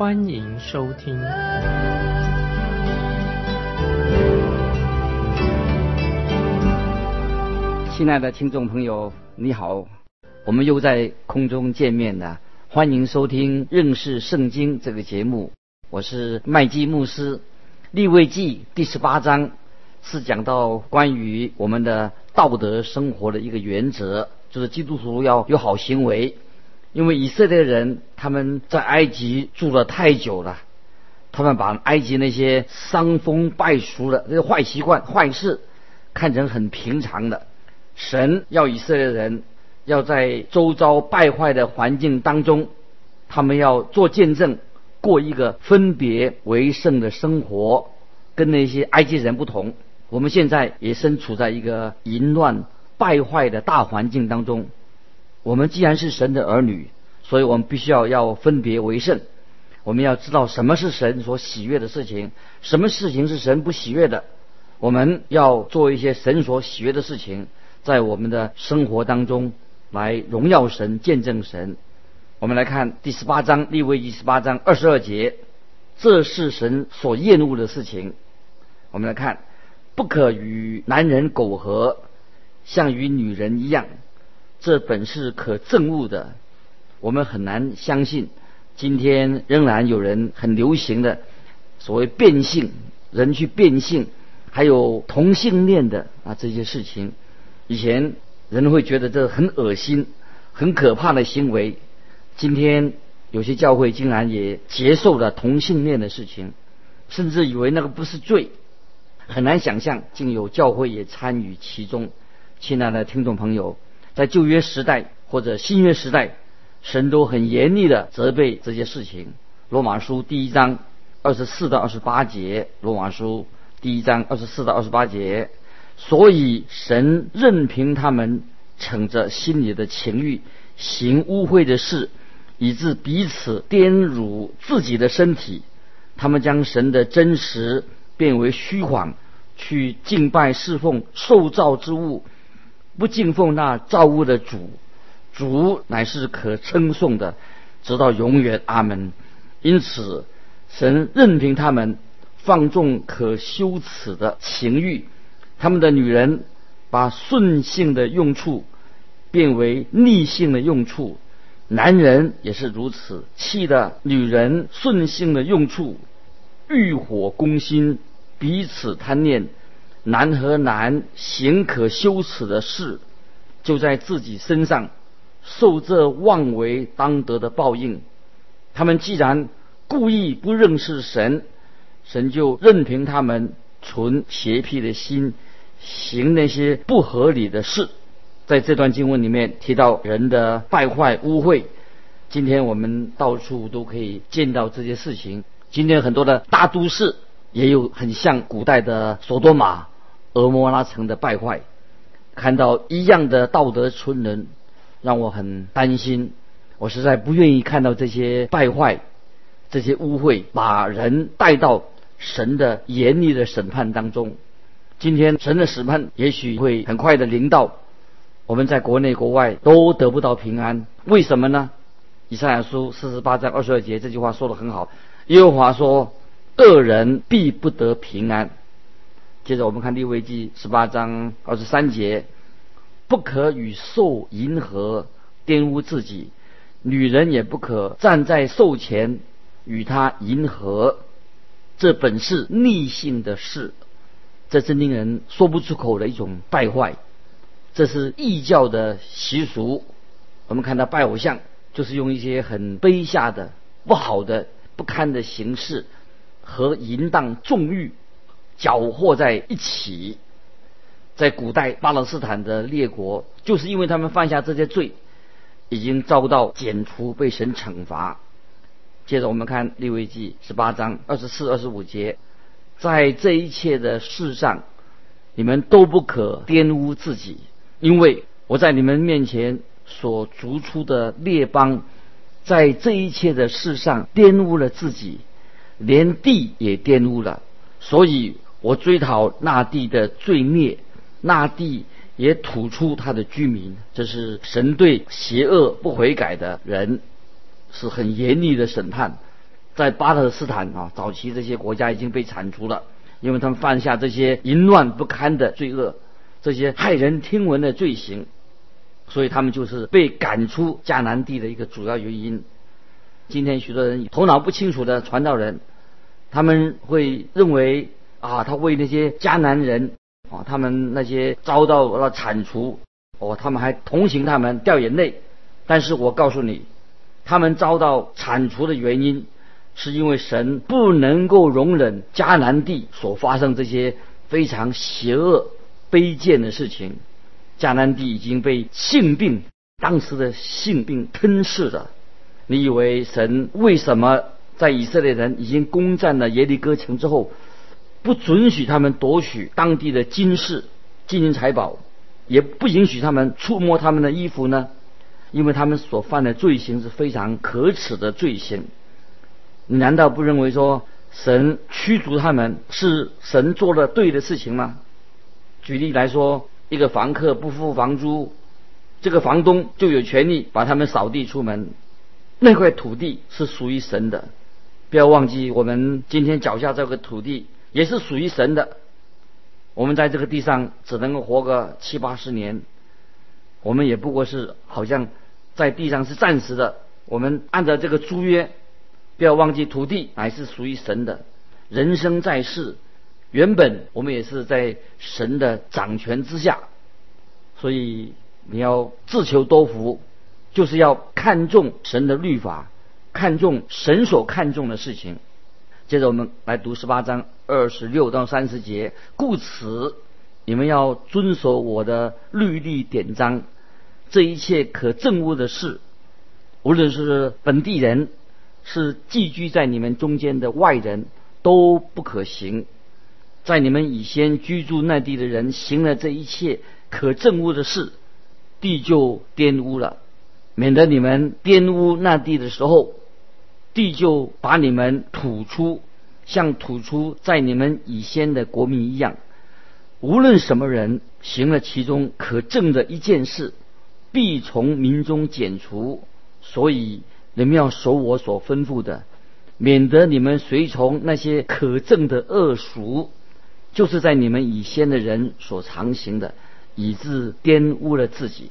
欢迎收听。亲爱的听众朋友，你好，我们又在空中见面了，欢迎收听认识圣经这个节目，我是麦基牧师，立位记第十八章。是讲到关于我们的道德生活的一个原则，就是基督徒要有好行为。因为以色列人他们在埃及住了太久了，他们把埃及那些伤风败俗的这些坏习惯、坏事看成很平常的。神要以色列人要在周遭败坏的环境当中，他们要做见证，过一个分别为圣的生活，跟那些埃及人不同。我们现在也身处在一个淫乱败坏的大环境当中。我们既然是神的儿女，所以我们必须要要分别为圣。我们要知道什么是神所喜悦的事情，什么事情是神不喜悦的。我们要做一些神所喜悦的事情，在我们的生活当中来荣耀神、见证神。我们来看第十八章立位记十八章二十二节，这是神所厌恶的事情。我们来看。不可与男人苟合，像与女人一样，这本是可憎恶的。我们很难相信，今天仍然有人很流行的所谓变性，人去变性，还有同性恋的啊这些事情。以前人会觉得这很恶心、很可怕的行为，今天有些教会竟然也接受了同性恋的事情，甚至以为那个不是罪。很难想象，竟有教会也参与其中。亲爱的听众朋友，在旧约时代或者新约时代，神都很严厉的责备这些事情。罗马书第一章二十四到二十八节，罗马书第一章二十四到二十八节。所以神任凭他们逞着心里的情欲，行污秽的事，以致彼此玷辱自己的身体。他们将神的真实。变为虚谎，去敬拜侍奉受造之物，不敬奉那造物的主。主乃是可称颂的，直到永远。阿门。因此，神任凭他们放纵可羞耻的情欲，他们的女人把顺性的用处变为逆性的用处，男人也是如此，气的女人顺性的用处，欲火攻心。彼此贪念，难和难行可羞耻的事，就在自己身上受这妄为当得的报应。他们既然故意不认识神，神就任凭他们存邪僻的心，行那些不合理的事。在这段经文里面提到人的败坏污秽，今天我们到处都可以见到这些事情。今天很多的大都市。也有很像古代的索多玛、俄摩拉城的败坏，看到一样的道德村人，让我很担心。我实在不愿意看到这些败坏、这些污秽，把人带到神的严厉的审判当中。今天神的审判也许会很快的临到，我们在国内国外都得不到平安。为什么呢？以赛亚书四十八章二十二节这句话说的很好，耶和华说。恶人必不得平安。接着我们看利未记十八章二十三节，不可与兽迎合，玷污自己；女人也不可站在兽前与他迎合。这本是逆性的事，这是令人说不出口的一种败坏。这是异教的习俗。我们看到拜偶像，就是用一些很卑下的、不好的、不堪的形式。和淫荡纵欲搅和在一起，在古代巴勒斯坦的列国，就是因为他们犯下这些罪，已经遭到剪除、被神惩罚。接着我们看利未记十八章二十四、二十五节，在这一切的事上，你们都不可玷污自己，因为我在你们面前所逐出的列邦，在这一切的事上玷污了自己，连地也玷污了，所以我追讨那地的罪孽，那地。也吐出他的居民，这是神对邪恶不悔改的人是很严厉的审判。在巴勒斯坦啊，早期这些国家已经被铲除了，因为他们犯下这些淫乱不堪的罪恶，这些骇人听闻的罪行，所以他们就是被赶出迦南地的一个主要原因。今天许多人头脑不清楚的传道人，他们会认为啊，他为那些迦南人。啊，他们那些遭到了铲除，哦，他们还同情他们掉眼泪。但是我告诉你，他们遭到铲除的原因，是因为神不能够容忍迦南地所发生这些非常邪恶、卑贱的事情。迦南地已经被性病，当时的性病吞噬了。你以为神为什么在以色列人已经攻占了耶利哥城之后？不准许他们夺取当地的金饰、金银财宝，也不允许他们触摸他们的衣服呢？因为他们所犯的罪行是非常可耻的罪行。你难道不认为说神驱逐他们是神做了对的事情吗？举例来说，一个房客不付房租，这个房东就有权利把他们扫地出门。那块土地是属于神的，不要忘记我们今天脚下这个土地。也是属于神的。我们在这个地上只能够活个七八十年，我们也不过是好像在地上是暂时的。我们按照这个租约，不要忘记土地乃是属于神的。人生在世，原本我们也是在神的掌权之下，所以你要自求多福，就是要看重神的律法，看重神所看重的事情。接着我们来读十八章二十六到三十节。故此，你们要遵守我的律例典章。这一切可证物的事，无论是本地人，是寄居在你们中间的外人，都不可行。在你们以先居住那地的人行了这一切可证物的事，地就玷污了，免得你们玷污那地的时候。地就把你们吐出，像吐出在你们以先的国民一样。无论什么人行了其中可证的一件事，必从民中剪除。所以你们要守我所吩咐的，免得你们随从那些可证的恶俗，就是在你们以先的人所常行的，以致玷污了自己。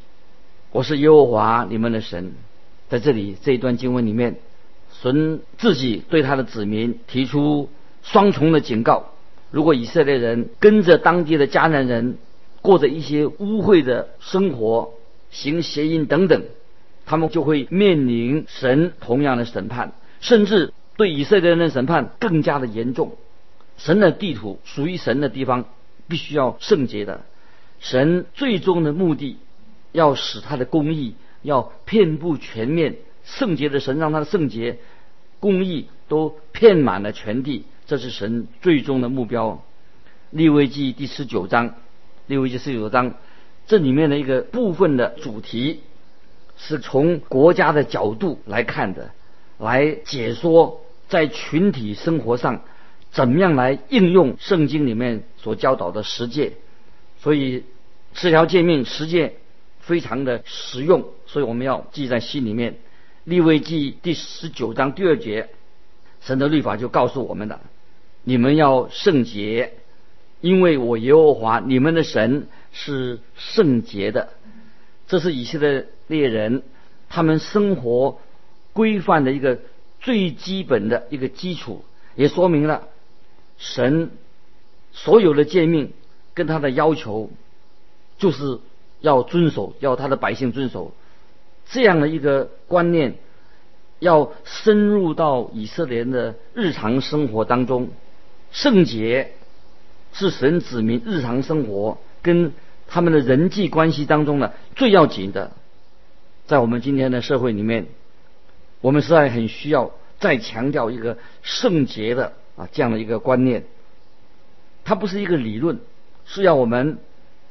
我是耶和华你们的神。在这里这一段经文里面。神自己对他的子民提出双重的警告：如果以色列人跟着当地的迦南人过着一些污秽的生活、行邪淫等等，他们就会面临神同样的审判，甚至对以色列人的审判更加的严重。神的地图属于神的地方，必须要圣洁的。神最终的目的，要使他的公义要遍布全面。圣洁的神让他的圣洁、公义都遍满了全地，这是神最终的目标。利未记第十九章，利未记十九章这里面的一个部分的主题，是从国家的角度来看的，来解说在群体生活上怎么样来应用圣经里面所教导的十诫。所以十条诫命十诫非常的实用，所以我们要记在心里面。利未记第十九章第二节，神的律法就告诉我们的：你们要圣洁，因为我耶和华你们的神是圣洁的。这是以色列人他们生活规范的一个最基本的一个基础，也说明了神所有的诫命跟他的要求，就是要遵守，要他的百姓遵守。这样的一个观念，要深入到以色列人的日常生活当中。圣洁是神子民日常生活跟他们的人际关系当中呢最要紧的。在我们今天的社会里面，我们实在很需要再强调一个圣洁的啊这样的一个观念。它不是一个理论，是要我们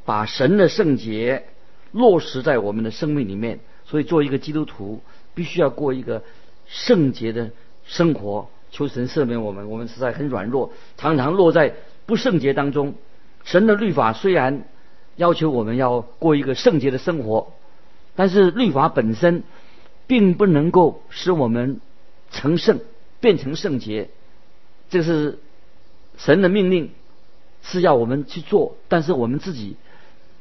把神的圣洁落实在我们的生命里面。所以，做一个基督徒，必须要过一个圣洁的生活。求神赦免我们，我们实在很软弱，常常落在不圣洁当中。神的律法虽然要求我们要过一个圣洁的生活，但是律法本身并不能够使我们成圣，变成圣洁。这是神的命令，是要我们去做，但是我们自己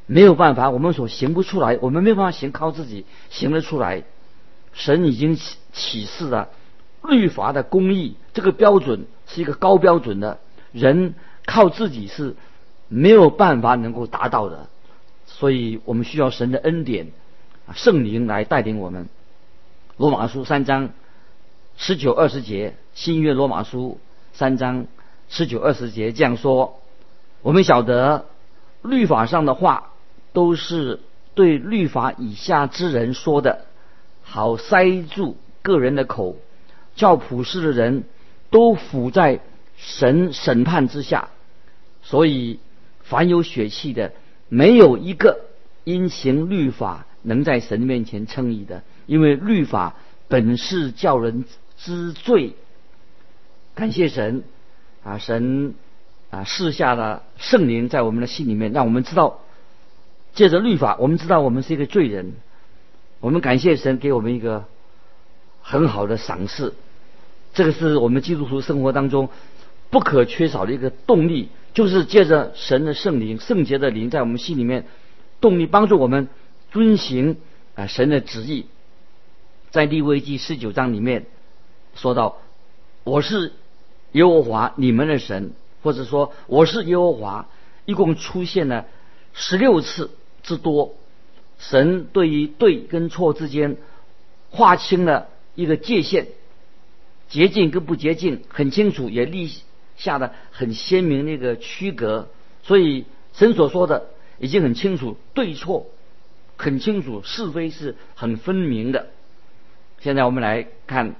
没有办法，我们所行不出来，我们没有办法行，靠自己行得出来。神已经启启示了律法的公义，这个标准是一个高标准的，人靠自己是。没有办法能够达到的，所以我们需要神的恩典，圣灵来带领我们。罗马书三章十九二十节，新约罗马书三章十九二十节这样说：我们晓得律法上的话都是对律法以下之人说的，好塞住个人的口，叫普世的人都伏在神审判之下。所以。凡有血气的，没有一个因行律法能在神面前称义的，因为律法本是叫人知罪。感谢神啊，神啊，赐下了圣灵在我们的心里面，让我们知道，借着律法，我们知道我们是一个罪人。我们感谢神给我们一个很好的赏赐，这个是我们基督徒生活当中不可缺少的一个动力。就是借着神的圣灵、圣洁的灵在我们心里面，动力帮助我们遵行啊神的旨意。在利未记十九章里面说到：“我是耶和华你们的神”，或者说“我是耶和华”，一共出现了十六次之多。神对于对跟错之间划清了一个界限，洁净跟不洁净很清楚，也立。下的很鲜明那个区隔，所以神所说的已经很清楚，对错很清楚，是非是很分明的。现在我们来看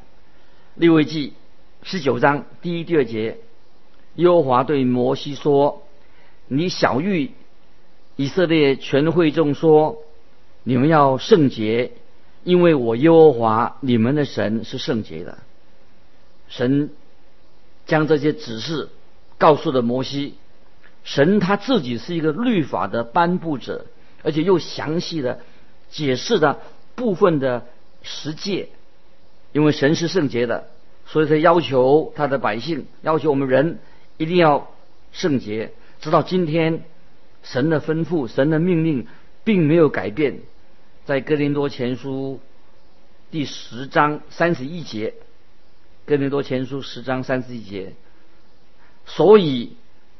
利未记十九章第一、第二节，优华对摩西说：“你小谕以色列全会众说，你们要圣洁，因为我耶和华你们的神是圣洁的。”神。将这些指示告诉了摩西，神他自己是一个律法的颁布者，而且又详细的解释了部分的十诫，因为神是圣洁的，所以他要求他的百姓，要求我们人一定要圣洁。直到今天，神的吩咐、神的命令并没有改变，在哥林多前书第十章三十一节。哥林多前书十章三十一节，所以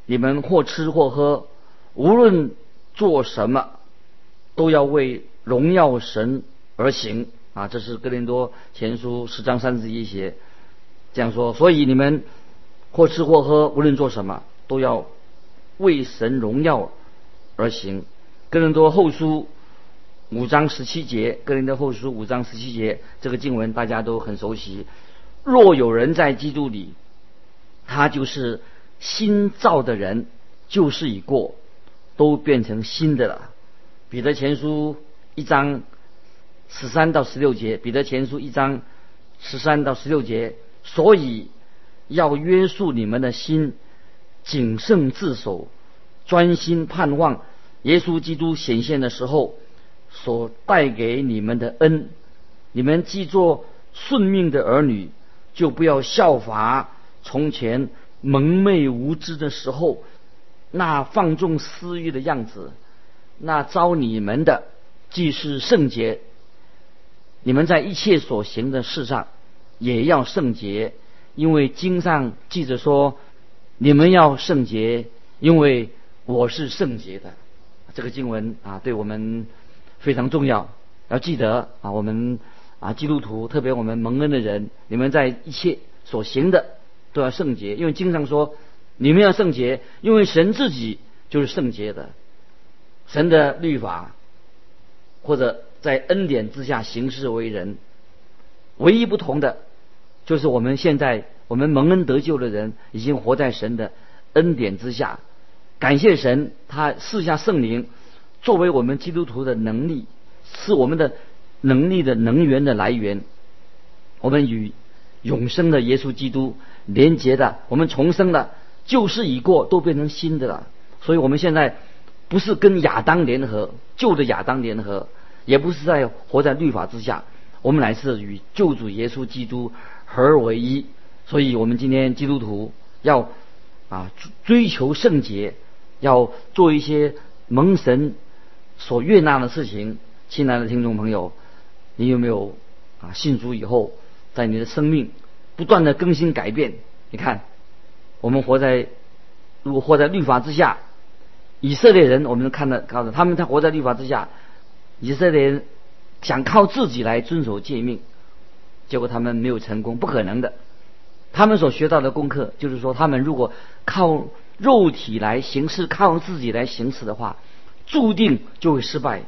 你们或吃或喝，无论做什么，都要为荣耀神而行啊！这是哥林多前书十章三十一节这样说。所以你们或吃或喝，无论做什么，都要为神荣耀而行。哥林多后书五章十七节，哥林多后书五章十七节，这个经文大家都很熟悉。若有人在基督里，他就是新造的人，旧事已过，都变成新的了。彼得前书一章十三到十六节，彼得前书一章十三到十六节，所以要约束你们的心，谨慎自守，专心盼望耶稣基督显现的时候所带给你们的恩。你们既做顺命的儿女。就不要效法从前蒙昧无知的时候那放纵私欲的样子。那招你们的既是圣洁，你们在一切所行的事上也要圣洁，因为经上记着说：你们要圣洁，因为我是圣洁的。这个经文啊，对我们非常重要，要记得啊，我们。啊，基督徒，特别我们蒙恩的人，你们在一切所行的都要圣洁，因为经常说你们要圣洁，因为神自己就是圣洁的。神的律法或者在恩典之下行事为人，唯一不同的就是我们现在我们蒙恩得救的人，已经活在神的恩典之下。感谢神，他赐下圣灵，作为我们基督徒的能力，是我们的能力的能源的来源。我们与永生的耶稣基督连结的，我们重生了，旧事已过，都变成新的了。所以，我们现在不是跟亚当联合，旧的亚当联合，也不是在活在律法之下，我们乃是与救主耶稣基督合而为一。所以我们今天基督徒要啊追求圣洁。要做一些蒙神所悦纳的事情，亲爱的听众朋友，你有没有啊信主以后，在你的生命不断的更新改变？你看，我们活在如果活在律法之下，以色列人我们看到，告诉他们他活在律法之下，以色列人想靠自己来遵守诫命，结果他们没有成功，不可能的。他们所学到的功课就是说，他们如果靠肉体来行事，靠自己来行事的话，注定就会失败。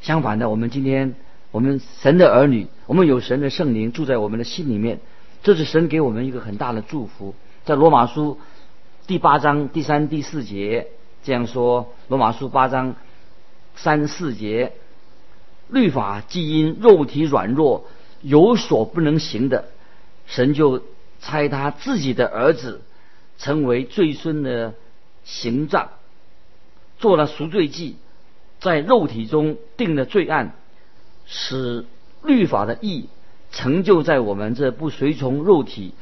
相反的，我们今天，我们神的儿女，我们有神的圣灵住在我们的心里面，这是神给我们一个很大的祝福。在罗马书第八章第三、第四节这样说：罗马书八章三四节，律法既因肉体软弱有所不能行的，神就差他自己的儿子。成为罪孙的刑杖，做了赎罪祭，在肉体中定了罪案，使律法的义成就在我们这不随从肉体，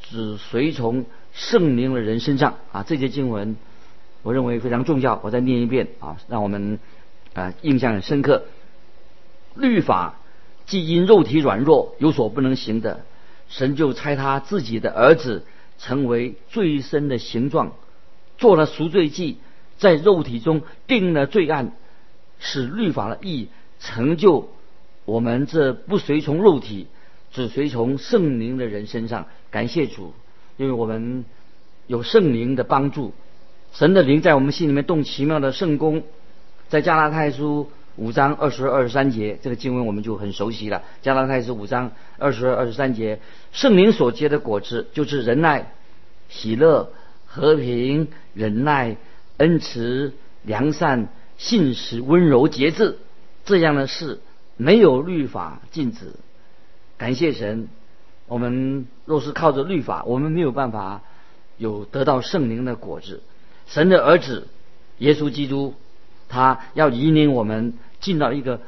只随从圣灵的人身上啊！这节经文我认为非常重要，我再念一遍啊，让我们啊印象很深刻。律法既因肉体软弱有所不能行的，神就差他自己的儿子。成为最深的形状，做了赎罪祭，在肉体中定了罪案，使律法的意义成就我们这不随从肉体，只随从圣灵的人身上。感谢主，因为我们有圣灵的帮助，神的灵在我们心里面动奇妙的圣功。在加拉太书五章二十二、十三节，这个经文我们就很熟悉了。加拉太是五章二十二、二十三节，圣灵所结的果子就是仁爱。喜乐、和平、忍耐、恩慈、良善、信实、温柔、节制，这样的事没有律法禁止。感谢神，我们若是靠着律法，我们没有办法有得到圣灵的果子。神的儿子耶稣基督，他要引领我们进到一个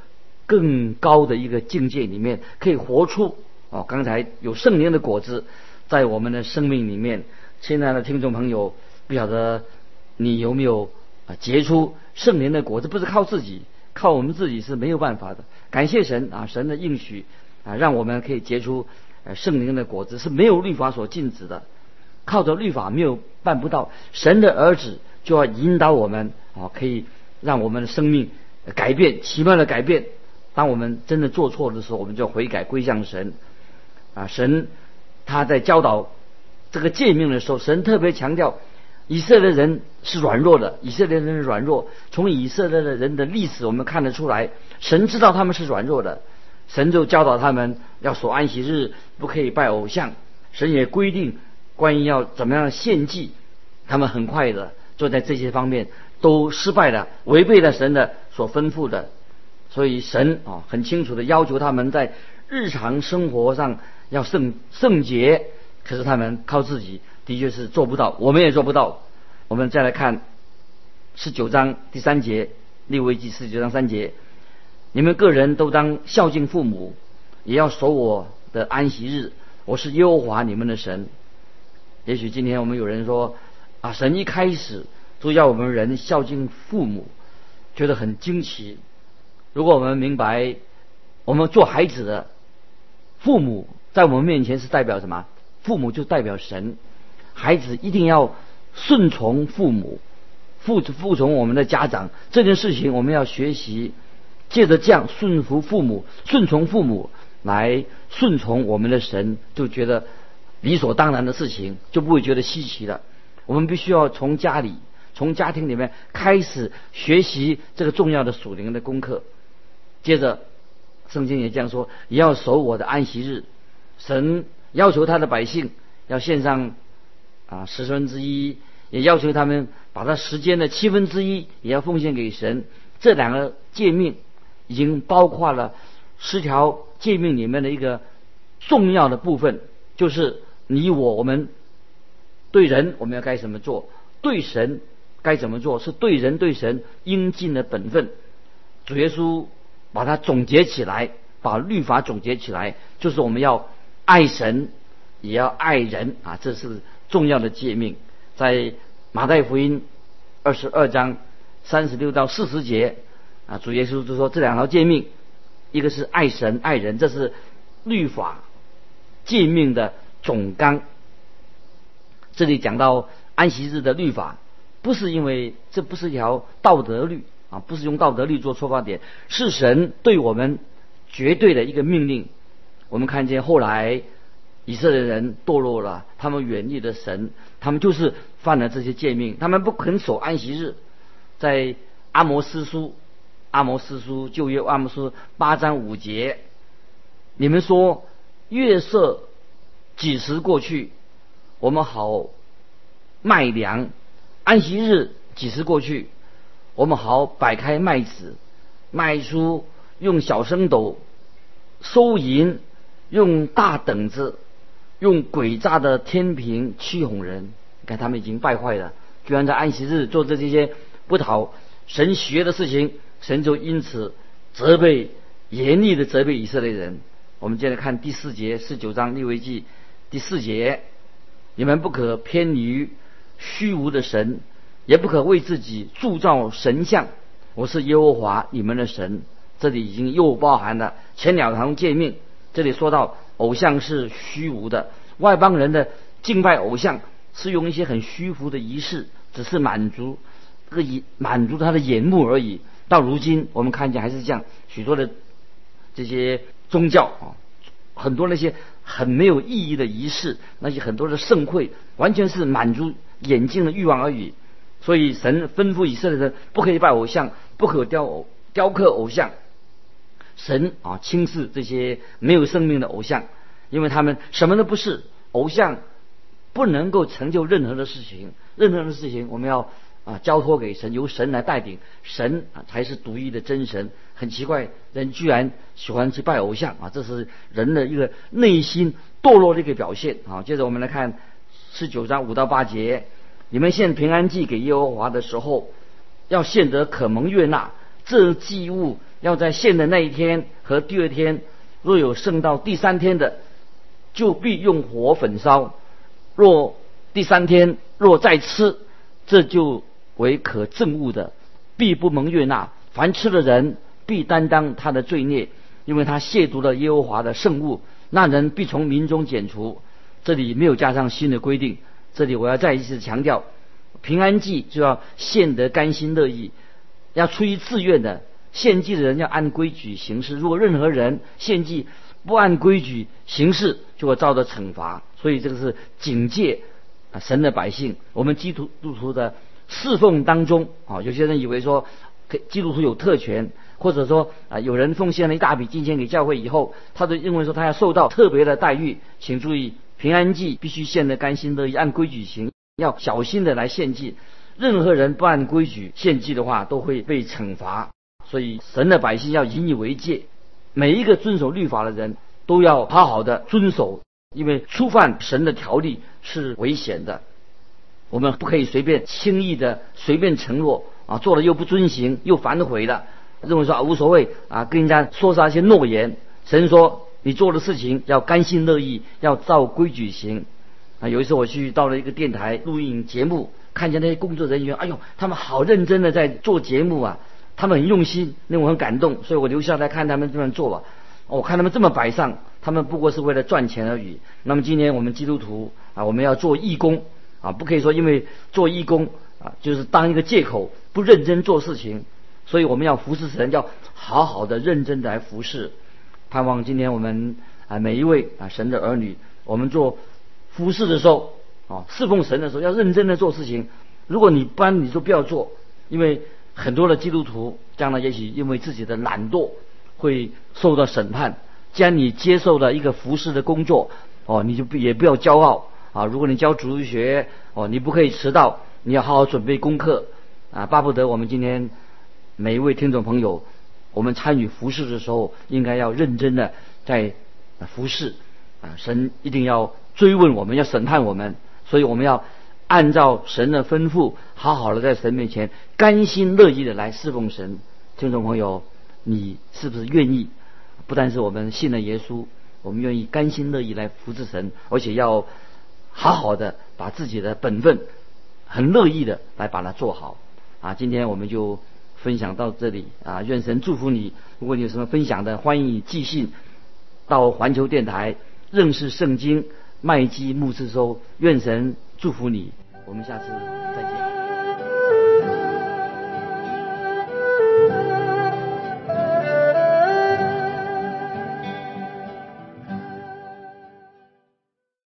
更高的一个境界里面，可以活出哦，刚才有圣灵的果子在我们的生命里面。亲爱的听众朋友，不晓得你有没有啊结出圣灵的果子？不是靠自己，靠我们自己是没有办法的。感谢神啊，神的应许啊，让我们可以结出呃圣灵的果子，是没有律法所禁止的。靠着律法没有办不到，神的儿子就要引导我们啊，可以让我们的生命改变，奇妙的改变。当我们真的做错的时候，我们就悔改归向神啊。神他在教导。这个诫命的时候，神特别强调以色列人是软弱的。以色列人软弱，从以色列的人的历史我们看得出来，神知道他们是软弱的，神就教导他们要守安息日，不可以拜偶像。神也规定关于要怎么样献祭，他们很快的就在这些方面都失败了，违背了神的所吩咐的。所以神啊很清楚的要求他们在日常生活上要圣圣洁。可是他们靠自己的确是做不到，我们也做不到。我们再来看十九章第三节，利未记十九章三节：你们个人都当孝敬父母，也要守我的安息日。我是耶和华你们的神。也许今天我们有人说啊，神一开始就要我们人孝敬父母，觉得很惊奇。如果我们明白，我们做孩子的父母在我们面前是代表什么？父母就代表神，孩子一定要顺从父母，服服从我们的家长。这件事情我们要学习，借着这样顺服父母、顺从父母来顺从我们的神，就觉得理所当然的事情，就不会觉得稀奇了。我们必须要从家里、从家庭里面开始学习这个重要的属灵的功课。接着，圣经也这样说：也要守我的安息日。神要求他的百姓要献上啊十分之一，也要求他们把他时间的七分之一也要奉献给神。这两个诫命已经包括了十条诫命里面的一个重要的部分，就是你我我们对人我们要该怎么做，对神该怎么做，是对人对神应尽的本分。主耶稣把它总结起来，把律法总结起来，就是我们要爱神，也要爱人啊，这是重要的诫命。在马太福音二十二章三十六到四十节啊，主耶稣就说这两条诫命，一个是爱神爱人，这是律法诫命的总纲。这里讲到安息日的律法，不是因为这不是一条道德律。啊，不是用道德律做出发点，是神对我们绝对的一个命令。我们看见后来以色列人堕落了，他们远离了神，他们就是犯了这些诫命，他们不肯守安息日。在阿摩斯书，阿摩斯书旧约阿摩斯八章五节，你们说月色几时过去，我们好卖粮；安息日几时过去？我们好摆开麦子，卖出用小升斗收银，用大等子，用诡诈的天平欺哄人。你看他们已经败坏了，居然在安息日做这这些不讨神学的事情，神就因此责备严厉的责备以色列人。我们接着看第四节十九章利未记第四节：你们不可偏离虚无的神。也不可为自己铸造神像。我是耶和华你们的神。这里已经又包含了前两堂诫命。这里说到偶像是虚无的，外邦人的敬拜偶像是用一些很虚浮的仪式，只是满足这个眼满足他的眼目而已。到如今我们看见还是这样，许多的这些宗教啊，很多那些很没有意义的仪式，那些很多的盛会，完全是满足眼睛的欲望而已。所以神吩咐以色列人不可以拜偶像，不可雕偶雕刻偶像。神啊轻视这些没有生命的偶像，因为他们什么都不是。偶像不能够成就任何的事情，任何的事情我们要啊交托给神，由神来带领。神啊才是独一的真神。很奇怪，人居然喜欢去拜偶像啊！这是人的一个内心堕落的一个表现啊。接着我们来看十九章五到八节。你们献平安祭给耶和华的时候，要献得可蒙悦纳。这祭物要在献的那一天和第二天，若有剩到第三天的，就必用火焚烧。若第三天若再吃，这就为可憎恶的，必不蒙悦纳。凡吃的人必担当他的罪孽，因为他亵渎了耶和华的圣物，那人必从民中剪除。这里没有加上新的规定。这里我要再一次强调，平安祭就要献得甘心乐意，要出于自愿的。献祭的人要按规矩行事，如果任何人献祭不按规矩行事，就会遭到惩罚。所以这个是警戒啊，神的百姓。我们基督徒的侍奉当中啊，有些人以为说基督徒有特权，或者说啊有人奉献了一大笔金钱给教会以后，他就认为说他要受到特别的待遇。请注意。平安祭必须献得甘心乐意，按规矩行，要小心的来献祭。任何人不按规矩献祭的话，都会被惩罚。所以神的百姓要引以为戒，每一个遵守律法的人都要好好的遵守，因为触犯神的条例是危险的。我们不可以随便轻易的随便承诺啊，做了又不遵行，又反悔了，认为说啊无所谓啊，跟人家说啥一些诺言。神说。你做的事情要甘心乐意，要照规矩行。啊，有一次我去到了一个电台录音节目，看见那些工作人员，哎呦，他们好认真的在做节目啊，他们很用心，令我很感动，所以我留下来看他们这样做吧。我看他们这么摆上，他们不过是为了赚钱而已。那么今年我们基督徒啊，我们要做义工啊，不可以说因为做义工啊，就是当一个借口不认真做事情。所以我们要服侍神，要好好的认真的来服侍。盼望今天我们啊每一位啊神的儿女，我们做服侍的时候啊侍奉神的时候要认真的做事情。如果你不然你就不要做，因为很多的基督徒将来也许因为自己的懒惰会受到审判。既然你接受了一个服侍的工作，哦，你就也不要骄傲啊。如果你教主日学哦，你不可以迟到，你要好好准备功课啊。巴不得我们今天每一位听众朋友，我们参与服侍的时候，应该要认真的在服侍啊。神一定要追问我们，要审判我们，所以我们要按照神的吩咐，好好的在神面前甘心乐意的来侍奉神。听众朋友，你是不是愿意？不但是我们信了耶稣，我们愿意甘心乐意来服侍神，而且要好好的把自己的本分，很乐意的来把它做好。啊，今天我们就分享到这里啊，愿神祝福你。如果你有什么分享的，欢迎你寄信到环球电台认识圣经麦基牧师收。愿神祝福你，我们下次再见。